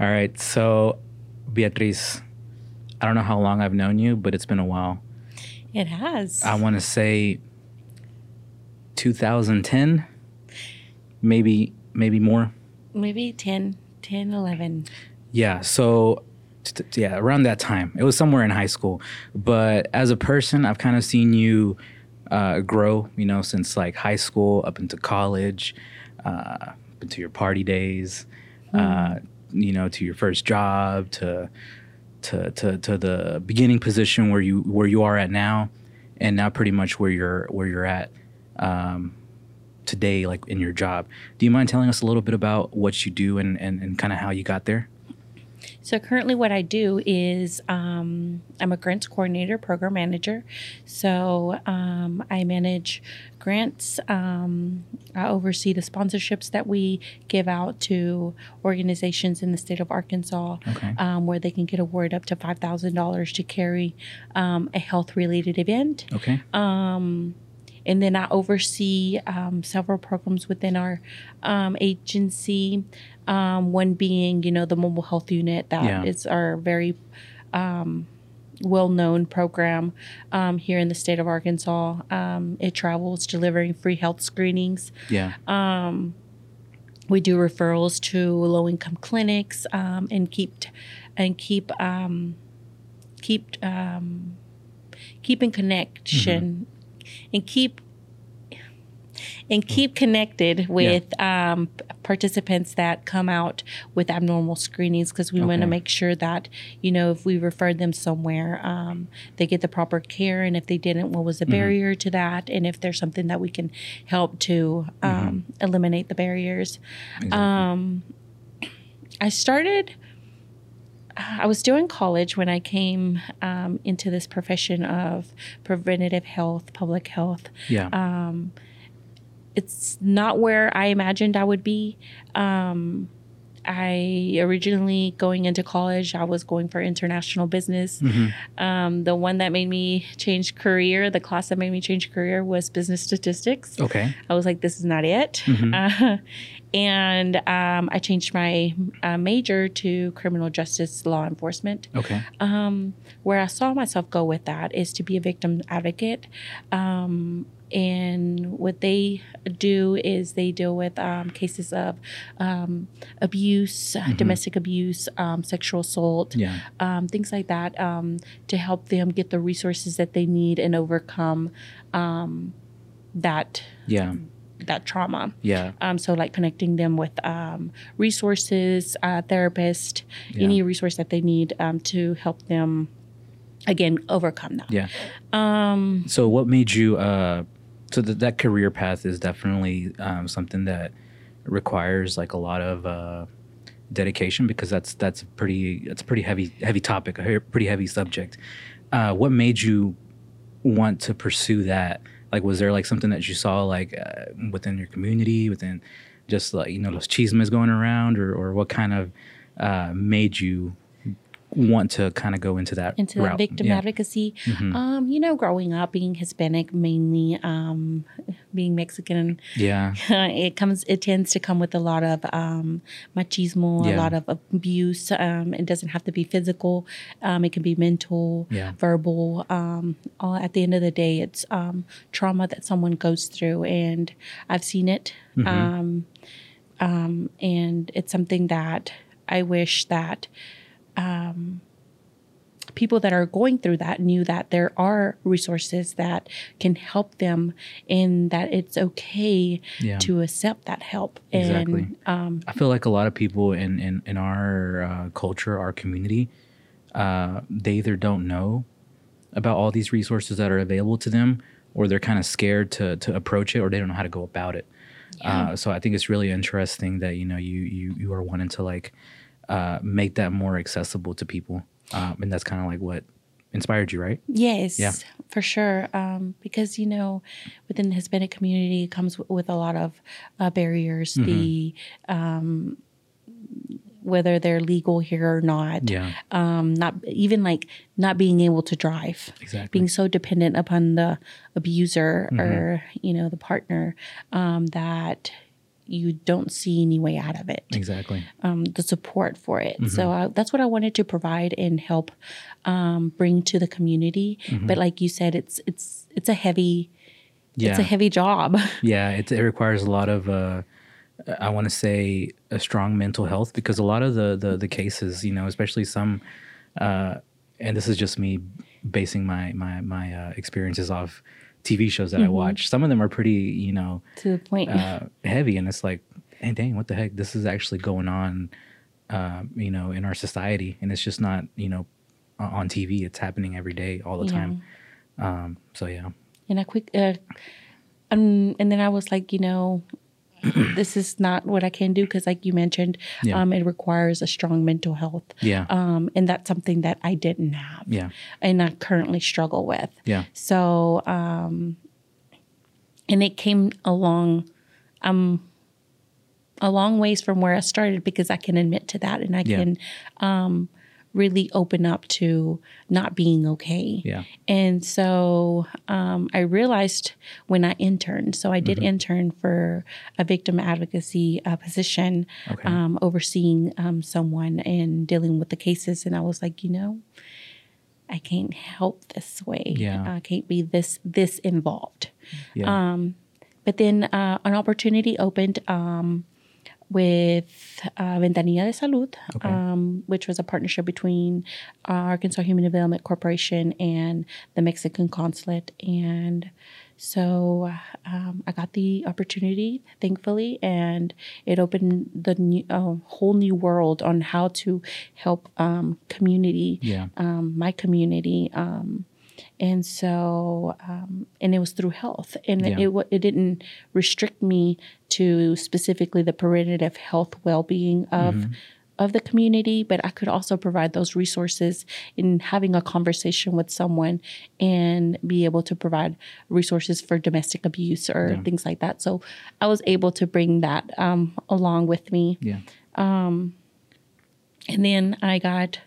All right. So, Beatriz, I don't know how long I've known you, but it's been a while. It has. I want to say 2010, maybe maybe more. Maybe 10, 10, 11. Yeah. So, t- t- yeah, around that time, it was somewhere in high school. But as a person, I've kind of seen you uh, grow. You know, since like high school up into college, uh, up into your party days. Uh, you know, to your first job, to to to to the beginning position where you where you are at now, and now pretty much where you're where you're at um, today, like in your job. Do you mind telling us a little bit about what you do and and, and kind of how you got there? So currently, what I do is um, I'm a grants coordinator, program manager. So um, I manage grants. Um, I oversee the sponsorships that we give out to organizations in the state of Arkansas, Okay. um, where they can get awarded up to five thousand dollars to carry um, a health-related event. Okay. And then I oversee um, several programs within our um, agency. Um, one being, you know, the mobile health unit that is Yeah. our very um, well-known program um, here in the state of Arkansas. Um, it travels delivering free health screenings. Yeah. Um, we do referrals to low-income clinics um, and keep and keep um, keep um, keep in connection and keep and keep connected with um, participants that come out with abnormal screenings because we want to make sure that you know if we refer them somewhere um, they get the proper care and if they didn't what was the barrier to that? And if there's something that we can help to um, eliminate the barriers. Exactly. um, I started. I was still in college when I came um, into this profession of preventative health, public health. yeah. Um, it's not where I imagined I would be. Um, I originally going into college, I was going for international business. Mhm. Um, the one that made me change career, the class that made me change career was business statistics. Okay. I was like, this is not it. Mhm. Uh, and um, I changed my uh, major to criminal justice law enforcement. Okay. Um, where I saw myself go with that is to be a victim advocate. Um, and what they do is they deal with um, cases of um, abuse, domestic abuse, um, sexual assault, Yeah. um, things like that, um, to help them get the resources that they need and overcome um, that Yeah. That trauma. Yeah. Um, so like connecting them with um, resources, uh, therapist, Yeah. any resource that they need um, to help them again overcome that. Yeah. Um, So, what made you? Uh, so that that career path is definitely um, something that requires like a lot of uh, dedication because that's that's a pretty that's a pretty heavy heavy topic, a pretty heavy subject. Uh, what made you want to pursue that? Like, was there like something that you saw like uh, within your community, within just like you know those chismes going around, or or what kind of uh, made you want to kind of go into that into route? victim Yeah. advocacy. Mhm. Um, you know, growing up being Hispanic, mainly um, being Mexican, Yeah. it comes. It tends to come with a lot of um, machismo, Yeah. a lot of abuse. Um, it doesn't have to be physical. Um, it can be mental, Yeah. verbal. Um, all at the end of the day, it's um, trauma that someone goes through, and I've seen it. Um, and it's something that I wish that um, people that are going through that knew that there are resources that can help them and that it's okay Yeah. to accept that help. Exactly. And um, I feel like a lot of people in in, in our uh, culture, our community, uh, they either don't know about all these resources that are available to them, or they're kind of scared to to approach it, or they don't know how to go about it. Uh, so I think it's really interesting that you know you you you are wanting to like uh, make that more accessible to people, um, and that's kind of like what inspired you, right? Yes, Yeah. for sure. Um, because you know, within the Hispanic community, it comes w- with a lot of uh, barriers. Mm-hmm. The um, whether they're legal here or not. Yeah, Um, not even like not being able to drive. exactly. being so dependent upon the abuser Mm-hmm. or you know the partner um, that you don't see any way out of it Exactly. um, the support for it. Mm-hmm. So uh, that's what I wanted to provide and help um, bring to the community. Mm-hmm. But like you said, it's it's it's a heavy Yeah. it's a heavy job. Yeah, it, it requires a lot of, uh, I want to say, a strong mental health because a lot of the the, the cases, you know, especially some, uh, and this is just me basing my my my uh, experiences off TV shows that I watch. Some of them are pretty, you know, to the point. uh, heavy, and it's like, hey, dang, what the heck? This is actually going on, uh, you know, in our society, and it's just not, you know, on TV. It's happening every day, all the Yeah. time. Um, so yeah, and I quick, uh, um, and then I was like, you know, this is not what I can do because, like you mentioned, Yeah. um, it requires a strong mental health. yeah, Um, and that's something that I didn't have, yeah, and I currently struggle with. yeah, So, um, and it came along, um, a long ways from where I started because I can admit to that and I Yeah. can, um, really open up to not being okay. yeah, And so um, I realized when I interned, so I did intern for a victim advocacy uh, position, Okay. um, overseeing um, someone and dealing with the cases. And I was like, you know, I can't help this way. Yeah. I can't be this this involved. yeah, Um, But then uh, an opportunity opened um, with uh, Ventanilla de Salud, Okay. um, which was a partnership between uh, Arkansas Human Development Corporation and the Mexican consulate. And so um, I got the opportunity, thankfully, and it opened the new, a whole new world on how to help um, community yeah, um, my community. And so, um, and it was through health, and Yeah. it, it didn't restrict me to specifically the preventative health well being of. Mm-hmm. Of the community, but I could also provide those resources in having a conversation with someone and be able to provide resources for domestic abuse or Yeah. things like that. So I was able to bring that um, along with me. yeah, um, And then I got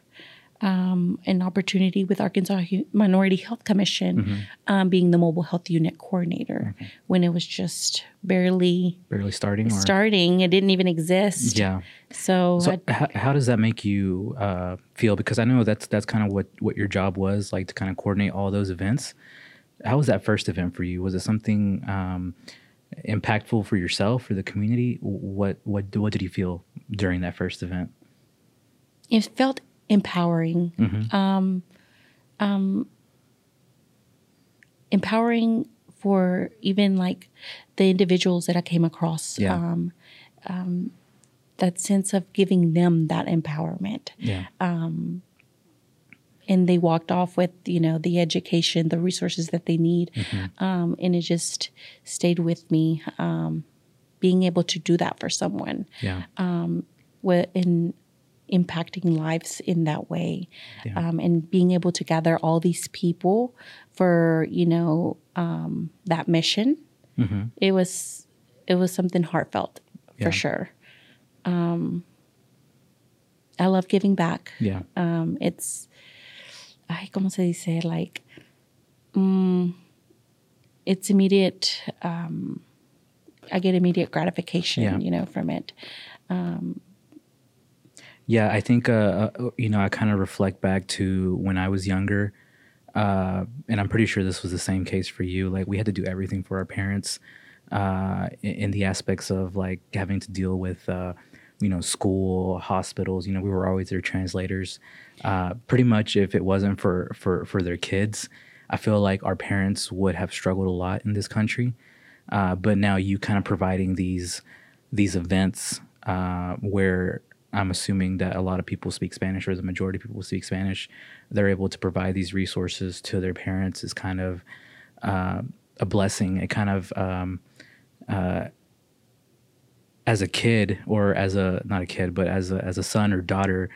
um, an opportunity with Arkansas Hu- Minority Health Commission, Mm-hmm. um, being the mobile health unit coordinator when it was just barely barely starting. Or, starting. It didn't even exist. Yeah. So, So how, how does that make you uh, feel? Because I know that's that's kind of what what your job was like to kind of coordinate all those events. How was that first event for you? Was it something um, impactful for yourself, for the community? What what what did you feel during that first event? it felt empowering. Mm-hmm. Um, um, empowering for even like the individuals that I came across. Yeah. Um, um, that sense of giving them that empowerment. Yeah. and they walked off with you know the education the resources that they need um, and it just stayed with me um, being able to do that for someone yeah. wi- in impacting lives in that way Yeah. um, and being able to gather all these people for you know um, that mission hmm it was it was something heartfelt Yeah. for sure um, i love giving back Yeah. um, it's ay, ¿cómo se dice? Like, mm, it's immediate. Um, I get immediate gratification, Yeah. you know, from it. Yeah, I think uh, uh, you know I kind of reflect back to when I was younger, uh, and I'm pretty sure this was the same case for you. Like we had to do everything for our parents, uh, in, the aspects of like having to deal with, uh, you know, school, hospitals. You know, we were always their translators. Uh, pretty much, if it wasn't for for for their kids, I feel like our parents would have struggled a lot in this country. But now you kind of providing these these events uh, where I'm assuming that a lot of people speak Spanish or the majority of people speak Spanish, they're able to provide these resources to their parents is kind of uh, a blessing. It kind of um, uh, as a kid or as a not a kid but as a as a son or daughter,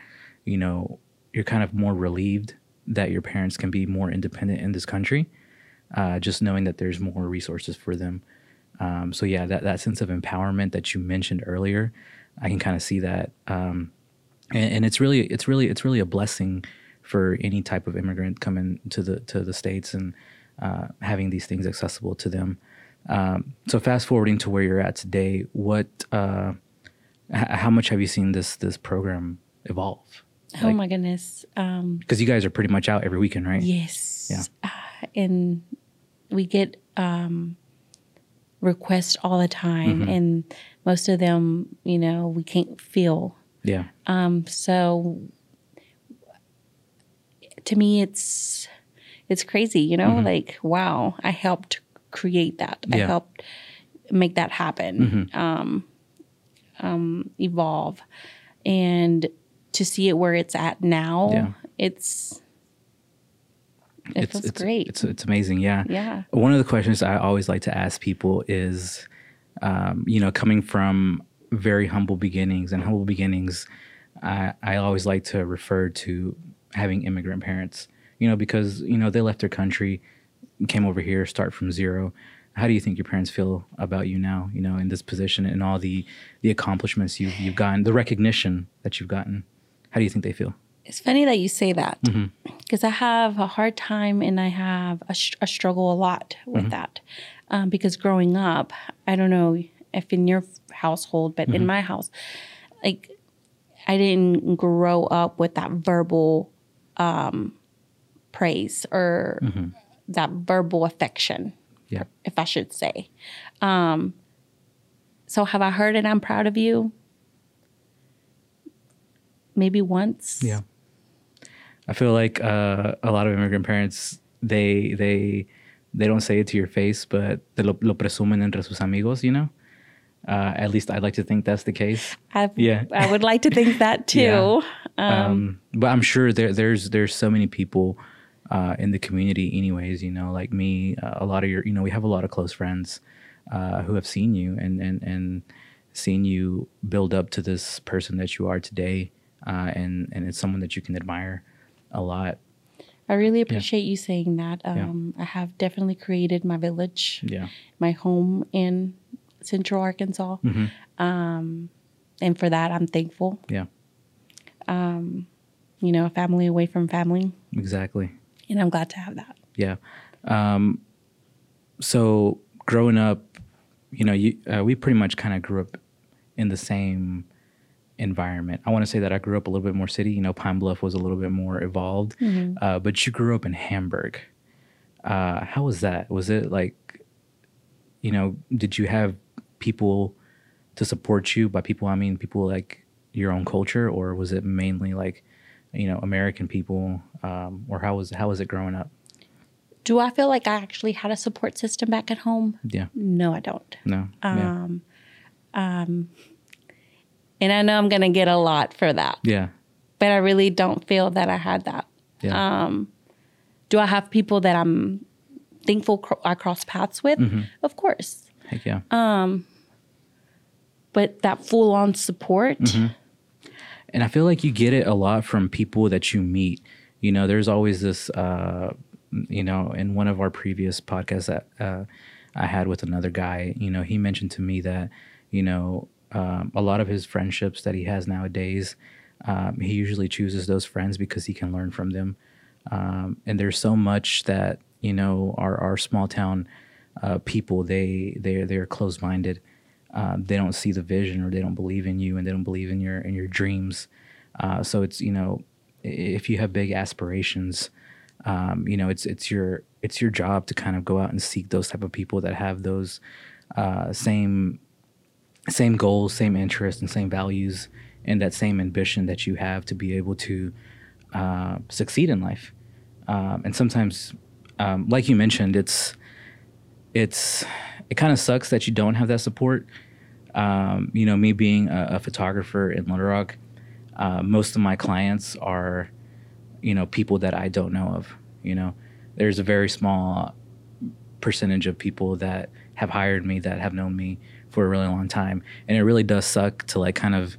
you know, you're kind of more relieved that your parents can be more independent in this country. Uh, just knowing that there's more resources for them. Um, so yeah, that, that sense of empowerment that you mentioned earlier, I can kind of see that. Um, and, and it's really, it's really, it's really a blessing for any type of immigrant coming to the, to the States and, uh, having these things accessible to them. Um, so fast forwarding to where you're at today, what, uh, h- how much have you seen this this program evolve? oh my goodness. Um, Because you guys are pretty much out every weekend, right? yes. Yeah. Uh, and we get um, requests all the time, Mm-hmm. and most of them, you know, we can't feel. Yeah. Um, so to me, it's it's crazy, you know. Like, wow, I helped create that. I Mm-hmm. Yeah. Mm-hmm. helped make that happen. mm-hmm. Um, um, evolve, and to see it where it's at now, Yeah. it's it feels it's, great. It's it's amazing. Yeah. yeah. One of the questions I always like to ask people is, um, you know, coming from very humble beginnings and humble beginnings, I, I always like to refer to having immigrant parents, you know, because, you know, they left their country, came over here, start from zero. How do you think your parents feel about you now, you know, in this position and all the, the accomplishments you've, you've gotten, the recognition that you've gotten? How do you think they feel? It's funny that you say that Mm-hmm. because I have a hard time and I have a, a struggle a lot with Mm-hmm. that. Um, because growing up, I don't know if in your household, but Mm-hmm. in my house, like I didn't grow up with that verbal um, praise or Mm-hmm. that verbal affection, Yeah. if I should say. Um, so have I heard it? I'm proud of you. Maybe once. Yeah. I feel like uh, a lot of immigrant parents they they they don't say it to your face, but they lo, lo presumen entre sus amigos, you know. Uh, at least I'd like to think that's the case. I, Yeah. I would like to think that too. Yeah. Um, but I'm sure there there's there's so many people uh, in the community, anyways. You know, like me, uh, a lot of your, you know, we have a lot of close friends uh, who have seen you and and and seen you build up to this person that you are today, uh, and and it's someone that you can admire a lot. I really appreciate you saying that. Um, I have definitely created my village, Yeah. my home in Central Arkansas. Mm-hmm. Um, and for that, I'm thankful. Yeah. You know, a family away from family. Exactly. And I'm glad to have that. Yeah. Um, so growing up, you know, you uh, we pretty much kind of grew up in the same environment. I want to say that I grew up a little bit more city. You know, Pine Bluff was a little bit more evolved, uh, but you grew up in Hamburg. Uh, how was that? Was it like, you know, did you have people to support you? By people, I mean people like your own culture, or was it mainly like, you know, American people? Um, or how was how was it growing up? Do I feel like I actually had a support system back at home? Yeah. No, I don't. No. yeah. Um, um, and I know I'm going to get a lot for that, Yeah. but I really don't feel that I had that. Yeah. Um, do I have people that I'm thankful cr- I cross paths with? Mm-hmm. Of course. Heck yeah. uh, But that full on support, Mm-hmm. and I feel like you get it a lot from people that you meet. You know, there's always this. Uh, you know, in one of our previous podcasts that uh, I had with another guy, you know, he mentioned to me that, you know, um, a lot of his friendships that he has nowadays, um, he usually chooses those friends because he can learn from them. Um, and there's so much that you know our our small town uh, people they they they're closed minded. Um, they don't see the vision or they don't believe in you and they don't believe in your in your dreams. Uh, so it's you know if you have big aspirations, um, you know it's it's your it's your job to kind of go out and seek those type of people that have those uh, same same goals, same interests, and same values, and that same ambition that you have to be able to uh, succeed in life. Um, and sometimes, um, like you mentioned, it's it's it kind of sucks that you don't have that support. Um, you know, me being a, a photographer in Little Rock, uh, most of my clients are, you know, people that I don't know of. You know, there's a very small percentage of people that have hired me that have known me for a really long time, and it really does suck to like kind of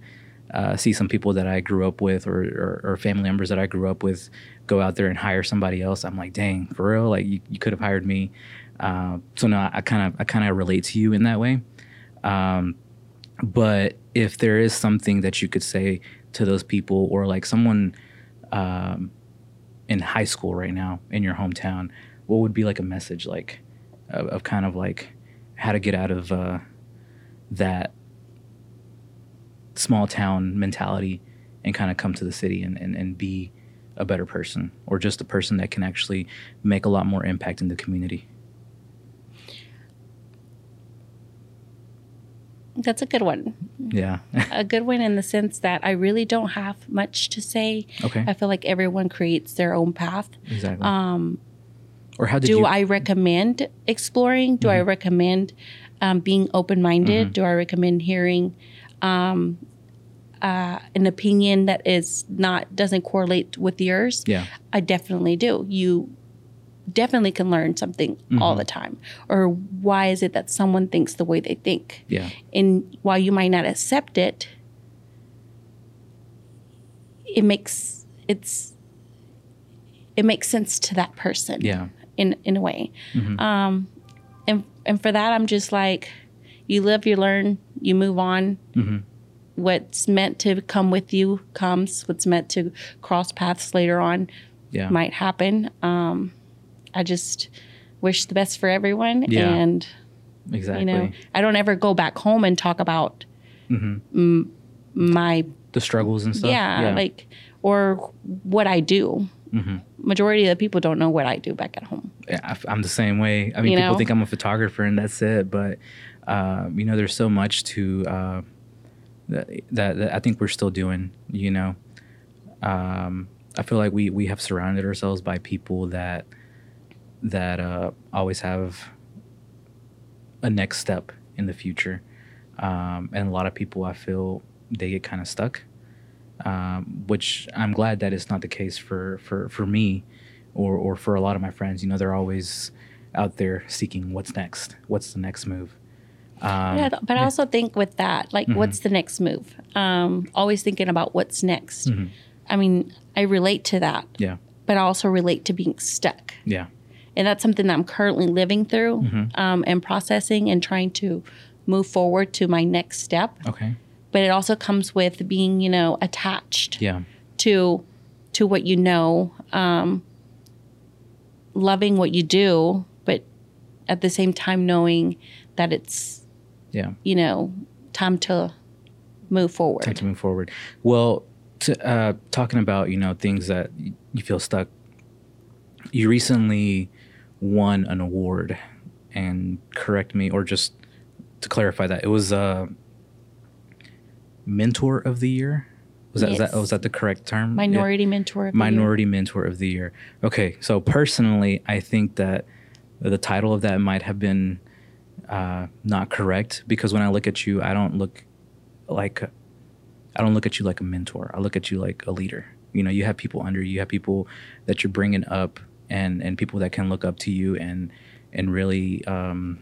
uh, see some people that I grew up with or, or, or family members that I grew up with go out there and hire somebody else. I'm like, dang, for real? Like you, you could have hired me. Uh, so no, I kind of I kind of relate to you in that way. Um, but if there is something that you could say to those people or like someone um, in high school right now in your hometown, what would be like a message like of, of kind of like how to get out of uh, that small town mentality and kind of come to the city and, and, and be a better person or just a person that can actually make a lot more impact in the community? That's a good one. Yeah. a good one in the sense that I really don't have much to say. okay. I feel like everyone creates their own path. Exactly. Um, or how did do you? Mm-hmm. I recommend exploring? Do I recommend um, being open minded? Do I recommend hearing um, uh, an opinion that is not doesn't correlate with yours? yeah. I definitely do. You definitely can learn something all Mm-hmm. the time. Or why is it that someone thinks the way they think? Yeah. And while you might not accept it, it makes it's it makes sense to that person Yeah. in in a way. Mhm. Um, and and for that, I'm just like, you live, you learn, you move on. hmm What's meant to come with you comes. What's meant to cross paths later on Yeah. might happen. Um, I just wish the best for everyone, Yeah. and exactly. you know, I don't ever go back home and talk about hmm m- my The struggles and stuff. yeah, like or what I do. Hmm Majority of the people don't know what I do back at home. Yeah, I- I'm the same way. I mean, You people know? think I'm a photographer and that's it, but uh, you know, there's so much to uh, that, that that I think we're still doing. You know, um, I feel like we we have surrounded ourselves by people that that uh, always have a next step in the future, um, and a lot of people I feel they get kind of stuck. Um, which I'm glad that it's not the case for for for me or or for a lot of my friends. You know, they're always out there seeking what's next, what's the next move. Um, yeah, but I also think with that, like, what's the next move? Um, always thinking about what's next. Mhm. I mean, I relate to that, yeah, but I also relate to being stuck. yeah, and that's something that I'm currently living through Mm-hmm. um, and processing and trying to move forward to my next step. okay, But it also comes with being, you know, attached yeah, to to what you know, um, loving what you do, but at the same time knowing that it's, yeah. you know, time to move forward. Time to move forward. Well, to, uh, talking about you know things that you feel stuck. You recently won an award, and correct me, or just to clarify that it was uh, mentor of the year. Was that, is that Yes. was that the correct term? Yeah. Minority mentor. Of the year. minority mentor of the year. Okay, so personally, I think that the title of that might have been uh, not correct because when I look at you, I don't look like I don't look at you like a mentor. I look at you like a leader. You know, you have people under you, you have people that you're bringing up, and and people that can look up to you and and really um,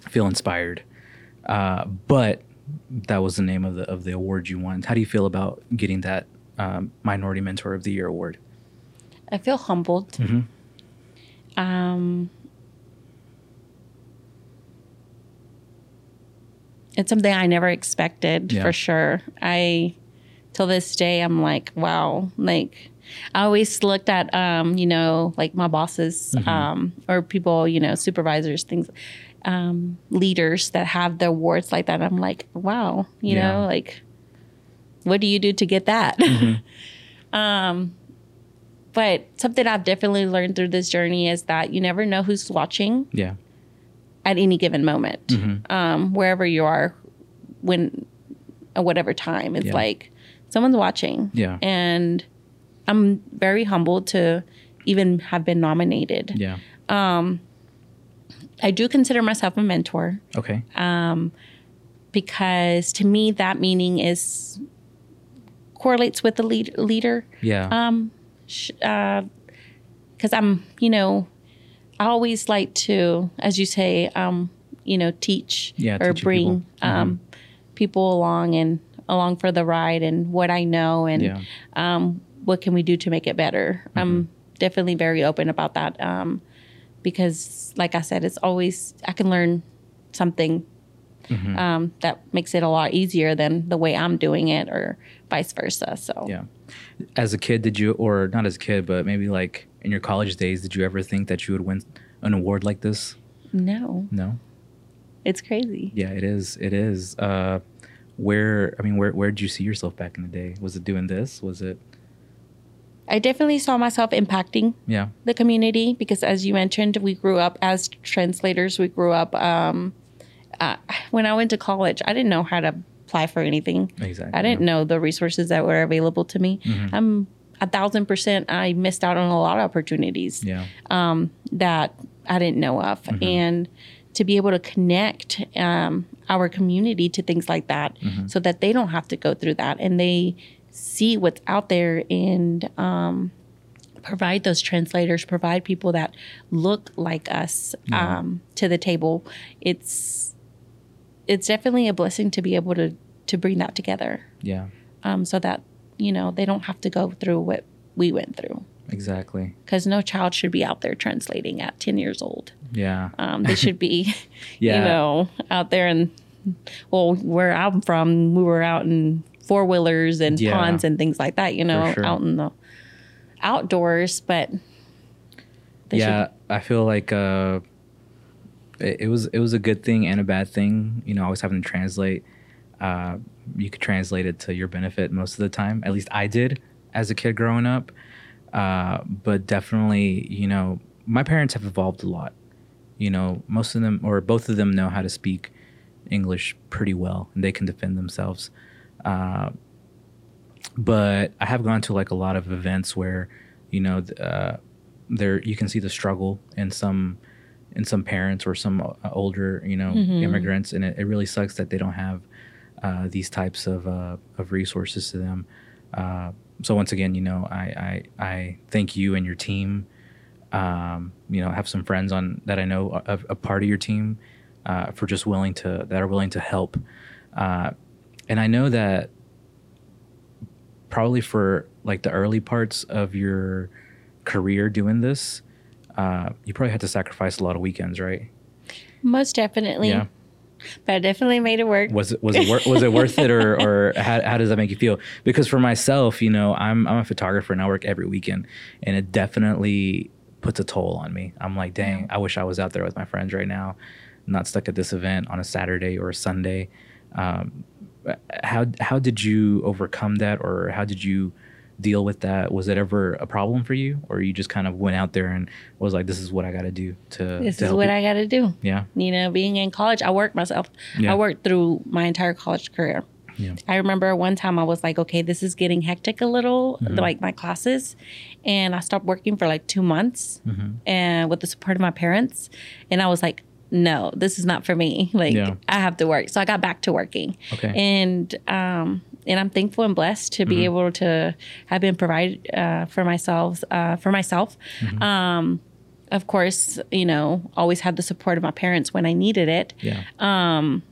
feel inspired. Uh, but that was the name of the of the award you won. How do you feel about getting that um, Minority Mentor of the Year award? I feel humbled. Mhm. Um, it's something I never expected Yeah. for sure. I, till this day, I'm like, wow. Like, I always looked at, um, you know, like my bosses Mm-hmm. um, or people, you know, supervisors, things, um, leaders that have the awards like that. I'm like, wow, you Yeah. know, like, what do you do to get that? um, but something I've definitely learned through this journey is that you never know who's watching Yeah. at any given moment, Mm-hmm. um, wherever you are, when at whatever time. It's Yeah. like someone's watching, Yeah. and I'm very humbled to even have been nominated. Yeah. I do consider myself a mentor Okay. Um, because to me that meaning is correlates with the lead, leader. Yeah. um because i'm you know i always like to as you say um you know teach Yeah, or bring people. Mm-hmm. um people along and along for the ride and what i know and yeah. um what can we do to make it better i'm definitely very open about that um because like i said it's always i can learn something Mm-hmm. um, that makes it a lot easier than the way i'm doing it or vice versa so Yeah. As a kid, did you, or not as a kid, but maybe like in your college days, did you ever think that you would win an award like this? no No. it's crazy. Yeah, it is. It is. Uh, where I mean, where where did you see yourself back in the day? Was it doing this? Was it? I definitely saw myself impacting Yeah. the community because, as you mentioned, we grew up as translators. We grew up. Um, uh, when I went to college, I didn't know how to apply for anything. Exactly. I didn't know the resources that were available to me. Mm-hmm. I'm a thousand percent. I missed out on a lot of opportunities Yeah. that I didn't know of, and to be able to connect um, our community to things like that, so that they don't have to go through that, and they see what's out there and um, provide those translators, provide people that look like us um, to the table. It's it's definitely a blessing to be able to to bring that together, Yeah. um, so that you know they don't have to go through what we went through. Exactly. Because no child should be out there translating at ten years old. Yeah. Um, they should be, Yeah. you know, out there and well, where I'm from, we were out in four wheelers and Yeah. ponds and things like that. You know, sure. out in the outdoors. But they yeah, I feel like uh, it, it was it was a good thing and a bad thing. You know, always having to translate. Uh, you could translate it to your benefit most of the time. At least I did as a kid growing up. Uh, but definitely, you know, my parents have evolved a lot. You know, most of them or both of them know how to speak English pretty well, and they can defend themselves. Uh, but I have gone to like a lot of events where, you know, uh, there you can see the struggle in some in some parents or some uh, older you know immigrants, and it, it really sucks that they don't have uh, these types of uh, of resources to them. Uh, so once again, you know, I I, I thank you and your team. Um, you know, have some friends on that I know a, a part of your team uh, for just willing to that are willing to help. And I know that probably for like the early parts of your career doing this, uh, you probably had to sacrifice a lot of weekends, right? most definitely. Yeah. But I definitely made it work. Was it was it wor- was it worth it or or how, how does that make you feel? Because for myself, you know, I'm I'm a photographer and I work every weekend, and it definitely puts a toll on me. I'm like, dang, I wish I was out there with my friends right now, not stuck at this event on a Saturday or a Sunday. Um, how how did you overcome that, or how did you deal with that? Was it ever a problem for you, or you just kind of went out there and was like, this is what I got to do to This to is what you? I got to do. yeah You know, being in college, I worked myself. Yeah. I worked through my entire college career. Yeah. I remember one time I was like, okay, this is getting hectic a little, Mm-hmm. like my classes. And I stopped working for like two months Mm-hmm. and with the support of my parents. And I was like, no, this is not for me. Like Yeah. I have to work. So I got back to working. Okay. And um and I'm thankful and blessed to be Mm-hmm. able to have been provided uh, for myself uh, for myself. Mm-hmm. Um of course, you know, always had the support of my parents when I needed it yeah Um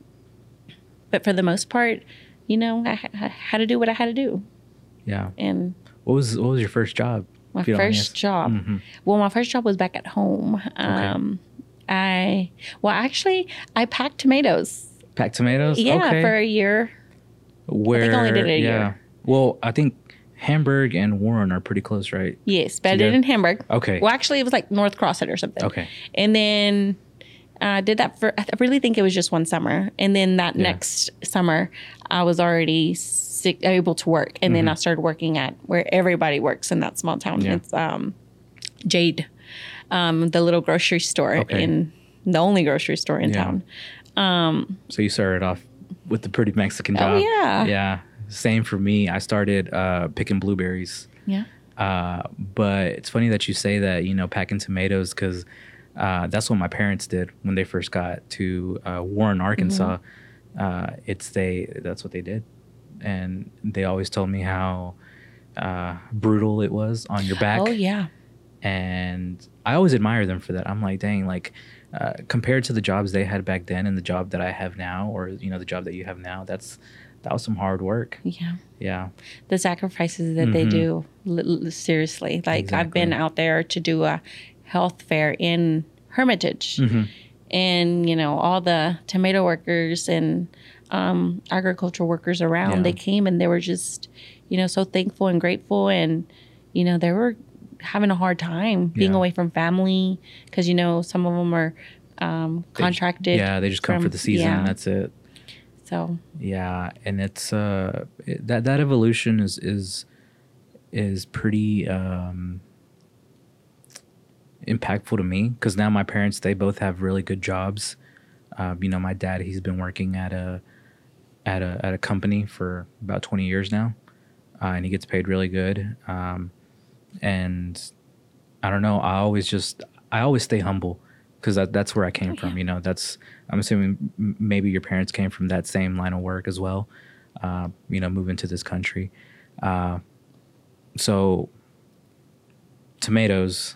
but for the most part, you know, I, I had to do what I had to do. yeah. And What was what was your first job? my if you don't mind me first job, Mhm. well, my first job was back at home. Um, I well, actually, I packed tomatoes. Packed tomatoes. Yeah, okay. for a year. Where? I only did it a yeah. year. Well, I think Hamburg and Warren are pretty close, right? Yes, but I did in Hamburg. Okay. Well, actually, it was like North Crossett or something. Okay. And then I did that for, I really think it was just one summer. And then that Yeah. next summer, I was already sick, able to work. And then I started working at where everybody works in that small town. Mm-hmm. Yeah. It's um, Jade, um, the little grocery store Okay. in the only grocery store in Yeah. town. So you started off with the pretty Mexican Oh, job. yeah. Yeah. Same for me. I started uh, picking blueberries. Yeah. Uh, but it's funny that you say that, you know, packing tomatoes because uh, that's what my parents did when they first got to uh, Warren, Arkansas. Mm-hmm. Uh, it's they, that's what they did. And they always told me how uh, brutal it was on your back. Oh, yeah. and I always admire them for that. I'm like, dang, like uh, compared to the jobs they had back then and the job that I have now, or you know, the job that you have now, that's that was some hard work. Yeah. Yeah, the sacrifices that they Mhm. do li- li- seriously like i've been out there to do a health fair in hermitage Mhm. and you know all the tomato workers and um, agricultural workers around Yeah. they came and they were just you know so thankful and grateful and you know there were having a hard time being Yeah. away from family because you know some of them are um, contracted. Yeah, they just come for the season yeah. and that's it. So Yeah, and it's uh it, that that evolution is is is pretty um impactful to me because now my parents they both have really good jobs. Um, you know, my dad he's been working at a at a at a company for about twenty years now, uh, and he gets paid really good. Um, and I don't know, I always just I always stay humble because that, that's where I came from. You know, that's I'm assuming maybe your parents came from that same line of work as well. Uh, you know, moving to this country. Uh, so tomatoes,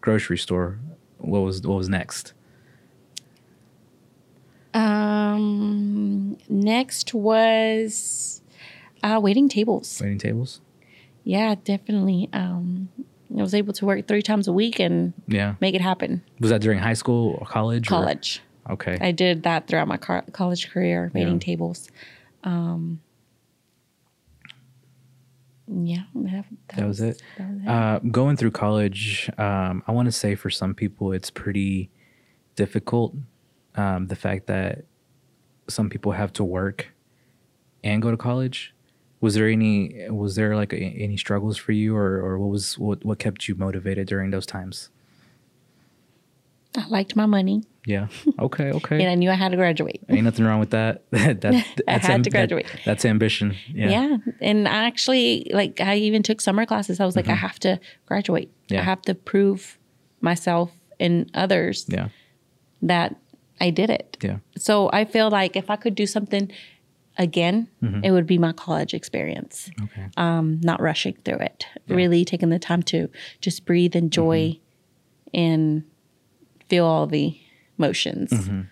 grocery store. What was what was next? um, next was uh, waiting tables. Waiting tables. Yeah, definitely. Um, I was able to work three times a week and Yeah. make it happen. Was that during high school or college? or- College. Okay. I did that throughout my college career, waiting Yeah. tables. Um, yeah, that, That was it? That was it. Uh, going through college, um, I want to say for some people it's pretty difficult. Um, the fact that some people have to work and go to college. Was there any? Was there like a, any struggles for you, or, or what was what what kept you motivated during those times? I liked my money, Yeah. Okay. Okay. and I knew I had to graduate. Ain't nothing wrong with that. that, that that's had to that- graduate. that's ambition. Yeah. Yeah. And I actually, like, I even took summer classes. I was like, I have to graduate. Mm-hmm. Yeah. I have to prove myself and others Yeah. that I did it. Yeah. So I feel like if I could do something again, Mm-hmm. it would be my college experience. Okay. Um, not rushing through it, really taking the time to just breathe, enjoy, Mm-hmm. and feel all the motions. Mm-hmm.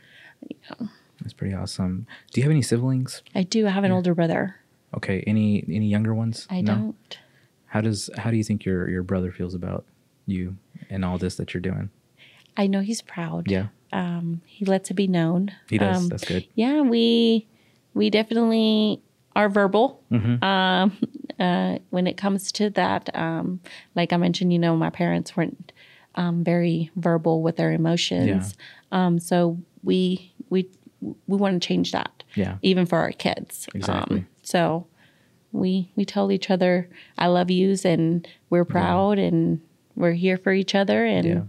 That's pretty awesome. Do you have any siblings? I do. I have an older brother. Okay. Any any younger ones? I No? don't. How does how do you think your your brother feels about you and all this that you're doing? I know he's proud. Yeah. Um, he lets it be known. He does. Um, That's good. yeah, we we definitely are verbal. Mm-hmm. Um, uh, when it comes to that, um, like I mentioned, you know, my parents weren't um, very verbal with their emotions. Um, so we we we want to change that. Yeah. Even for our kids. Exactly. Um, so we we tell each other I love yous and we're proud and we're here for each other and Yeah.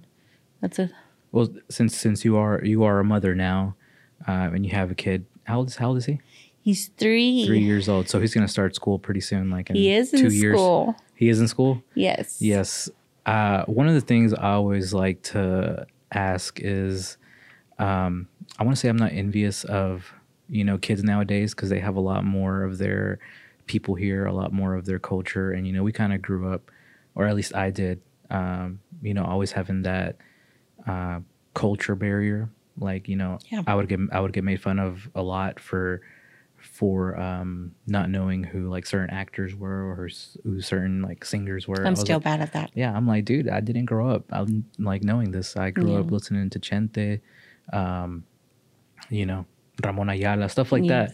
that's a Well, since since you are you are a mother now, uh, and you have a kid, how old is how old is he? He's three. Three years old. So he's gonna start school pretty soon. Like in He is in two years. school. He is in school. Yes. Yes. Uh, one of the things I always like to ask is, um, I want to say I'm not envious of you know kids nowadays because they have a lot more of their people here, a lot more of their culture, and you know we kind of grew up, or at least I did. Um, you know, always having that uh, culture barrier. Like you know, Yeah. I would get I would get made fun of a lot for for um, not knowing who like certain actors were or who certain like singers were. I'm still like, bad at that. yeah, I'm like, dude, I didn't grow up. I'm like knowing this. I grew up listening to Chente, um, you know, Ramon Ayala, stuff like Yes.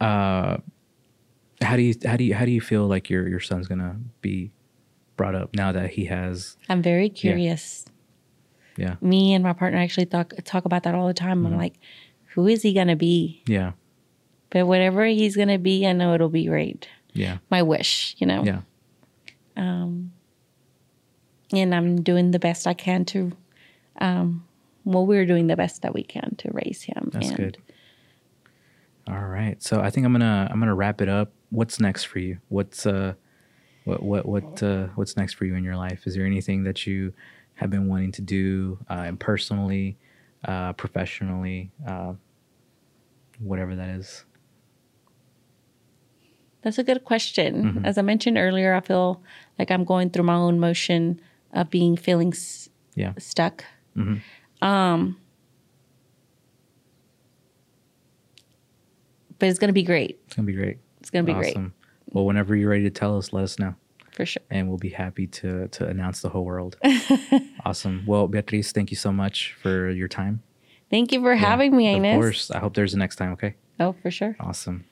that. Uh, how do you how do you how do you feel like your your son's gonna be brought up now that he has I'm very curious. yeah Me and my partner actually talk talk about that all the time. Mm-hmm. I'm like, who is he gonna be? yeah But whatever he's gonna be, I know it'll be great. yeah My wish, you know. yeah Um, and I'm doing the best I can to. Um, well, we're doing the best that we can to raise him. that's and good. All right, so I think I'm gonna I'm gonna wrap it up. What's next for you? What's uh what what what uh, what's next for you in your life? Is there anything that you have been wanting to do uh, and personally, uh, professionally, uh, whatever that is? That's a good question. Mm-hmm. As I mentioned earlier, I feel like I'm going through my own motion of being feeling s- Yeah. stuck. Mhm. Um, but it's gonna be great. It's gonna be great. It's gonna be great. Well, whenever you're ready to tell us, let us know, for sure. and we'll be happy to to announce the whole world. awesome. Well, Beatriz, thank you so much for your time. Thank you for having me, Ines. Of course. I hope there's a next time. Okay. Oh, for sure. Awesome.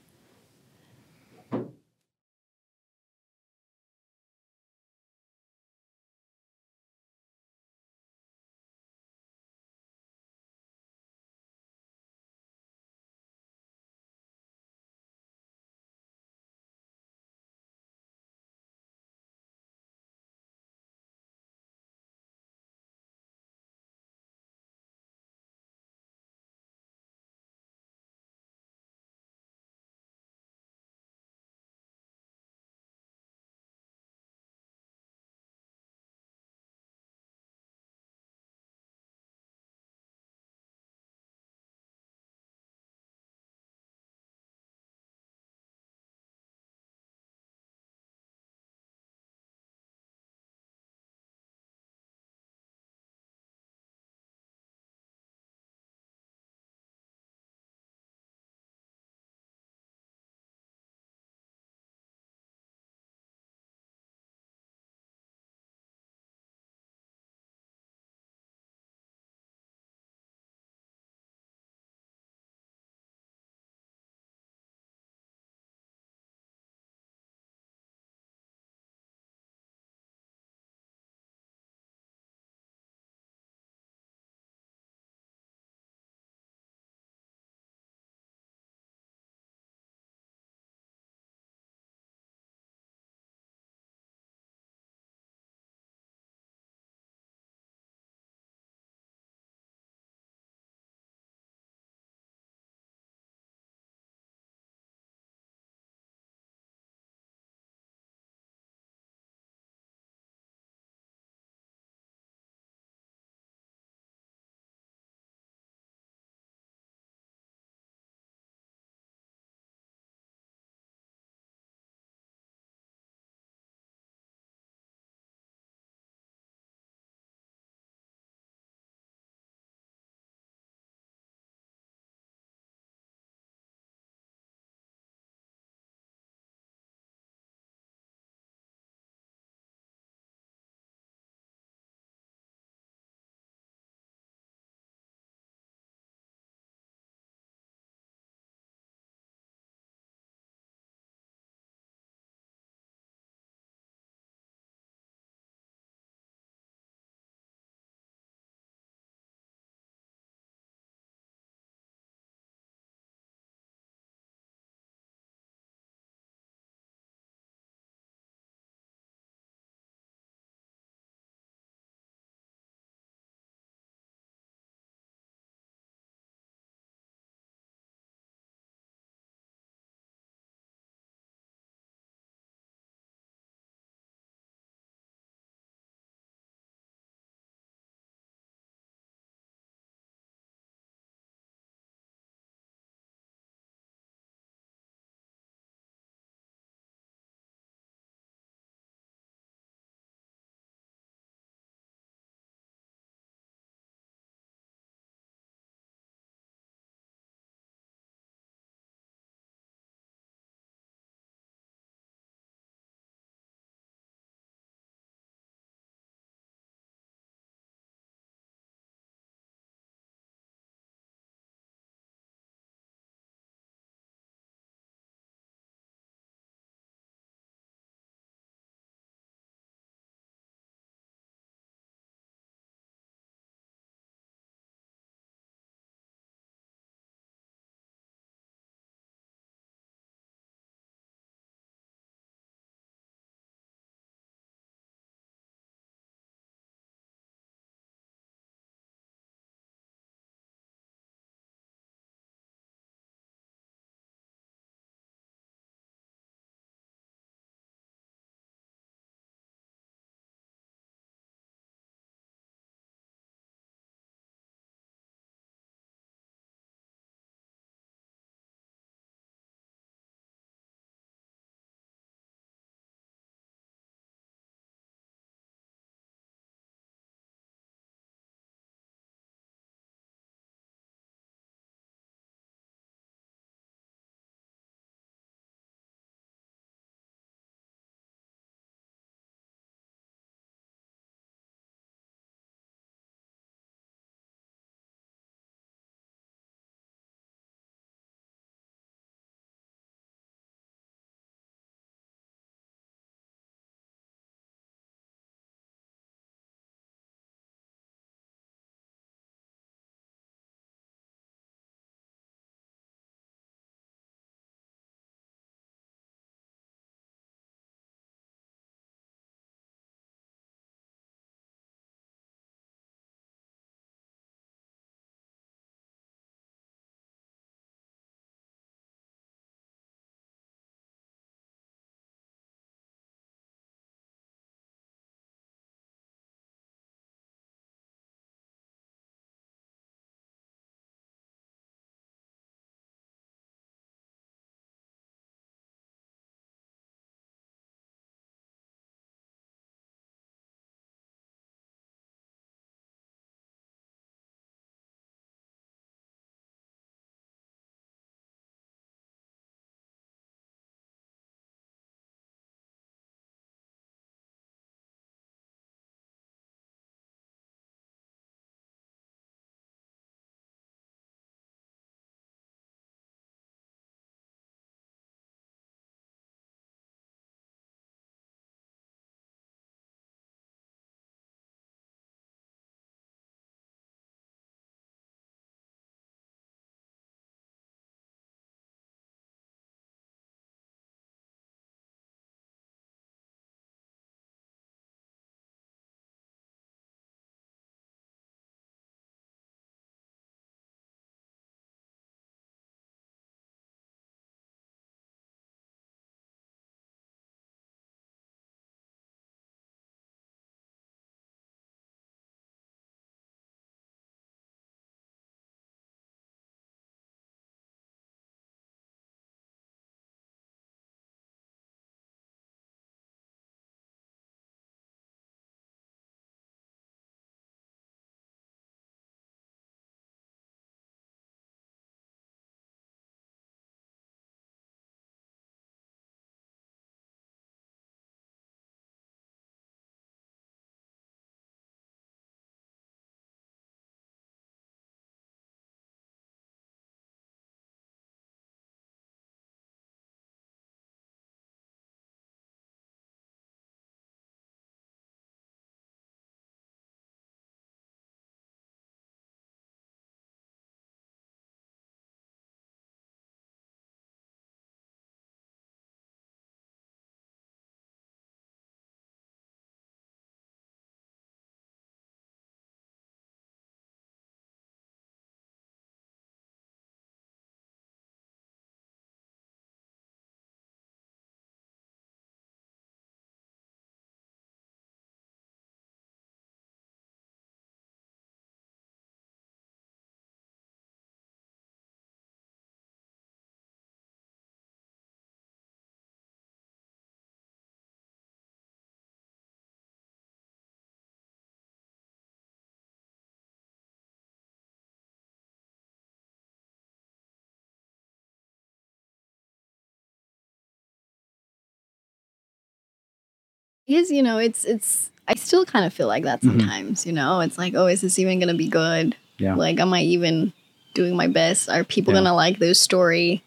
Is you know it's it's i still kind of feel like that Mhm. sometimes you know it's like oh is this even gonna be good Yeah. like am i even doing my best are people Yeah. gonna like this story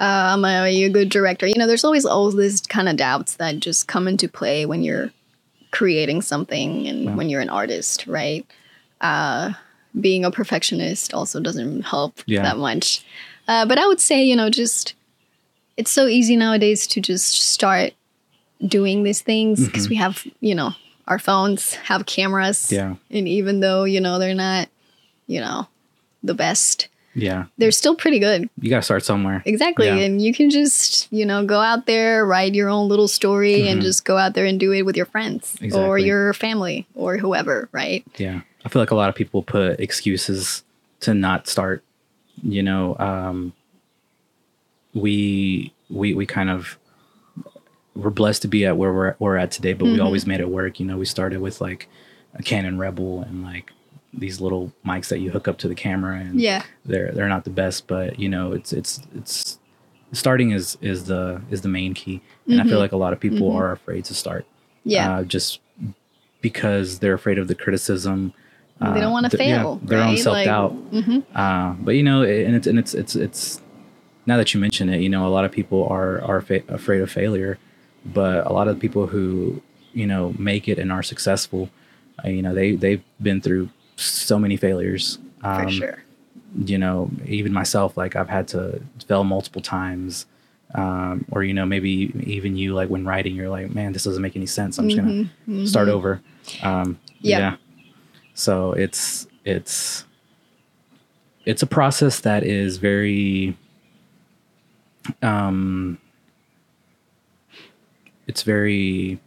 uh, am I a good director you know there's always all these kind of doubts that just come into play when you're creating something and Yeah. when you're an artist right uh, being a perfectionist also doesn't help Yeah. that much uh, but i would say you know just it's so easy nowadays to just start doing these things because Mhm. we have you know our phones have cameras Yeah. and even though you know they're not you know the best Yeah. they're still pretty good You got to start somewhere. exactly Yeah. and you can just you know go out there write your own little story and Mhm. just go out there and do it with your friends or your family or whoever right Yeah. I feel like a lot of people put excuses to not start. You know, um, we we we kind of we're blessed to be at where we're we're at today, but we Mhm. always made it work. You know, we started with like a Canon Rebel and like these little mics that you hook up to the camera and yeah they're they're not the best, but you know, it's it's it's starting is is the is the main key. And I feel Mhm. like a lot of people Mhm. are afraid to start yeah uh, just because they're afraid of the criticism. they don't want to th- yeah, fail their own right? self Like, doubt. mhm. Uh, but you know, and it's and it's it's it's now that you mention it, you know, a lot of people are are fa- afraid of failure, but a lot of people who you know make it and are successful, uh, you know, they they've been through so many failures. for Um, sure You know, even myself, like I've had to fail multiple times. Um, or you know maybe even you like when writing you're like man this doesn't make any sense i'm just gonna Mhm, start mhm. over. Um, Yeah. Yeah. So it's it's it's a process that is very um it's very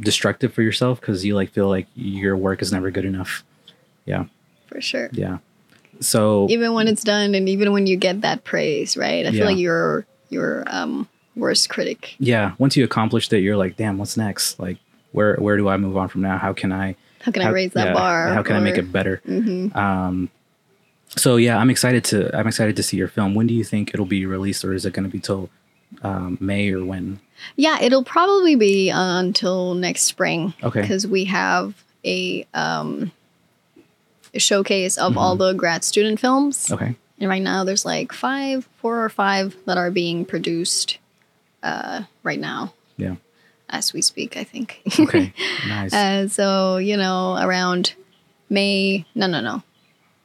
destructive for yourself because you like feel like your work is never good enough. Yeah. for sure Yeah. So even when it's done and even when you get that praise right i feel like you're your um worst critic yeah, once you accomplished it, you're like, damn, what's next? Like where where do I move on from now? How can I how can i raise that yeah, bar How can I make it better? Mhm. Um, so yeah, I'm excited to I'm excited to see your film. When do you think it'll be released, or is it going to be till um, May or when? Yeah, it'll probably be uh, until next spring Okay. because we have a um, a showcase of all the grad student films, Mm-hmm. Okay. and right now there's like five, four or five that are being produced uh, right now Yeah. as we speak. I think. Okay. nice. uh, so you know, around May, no, no, no,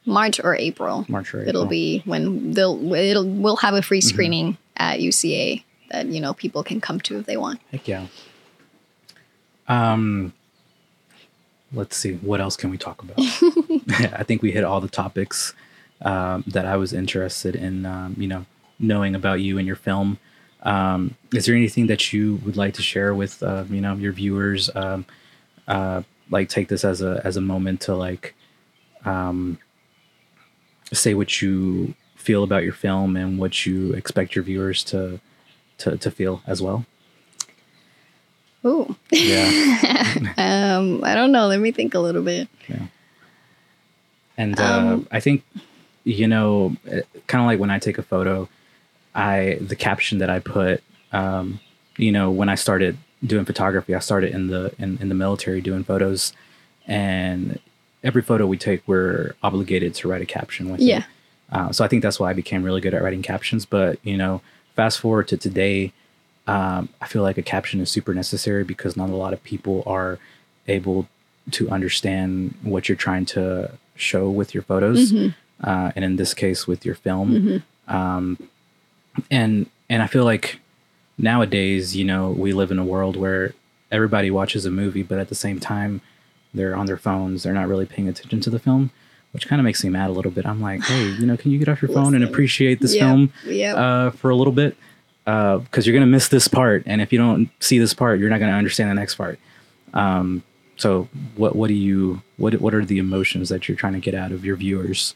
March or April, March or it'll be when they'll it'll we'll have a free Mm-hmm. At UCA that you know people can come to if they want. Heck yeah. Um, let's see. What else can we talk about? I think we hit all the topics um, that I was interested in. Um, you know, knowing about you and your film. Um, is there anything that you would like to share with uh, you know your viewers? Um, uh, like take this as a as a moment to like um, say what you feel about your film and what you expect your viewers to to, to feel as well. Ooh. Yeah. um, I don't know. Let me think a little bit. Yeah. And uh, Um, I think, you know, kind of like when I take a photo, I the caption that I put, um, you know, when I started doing photography, I started in the in, in the military doing photos, and every photo we take, we're obligated to write a caption with Yeah. it. Uh, so I think that's why I became really good at writing captions. But you know, fast forward to today, um, I feel like a caption is super necessary because not a lot of people are able to understand what you're trying to show with your photos, uh, and in this case, with your film. Um, and and I feel like nowadays, you know, we live in a world where everybody watches a movie, but at the same time, they're on their phones. They're not really paying attention to the film, which kind of makes me mad a little bit. I'm like, hey, you know, can you get off your phone and appreciate this Yep, film yep. uh, for a little bit? Because you're gonna miss this part, and if you don't see this part, you're not gonna understand the next part. Um, so, what what do you what what are the emotions that you're trying to get out of your viewers?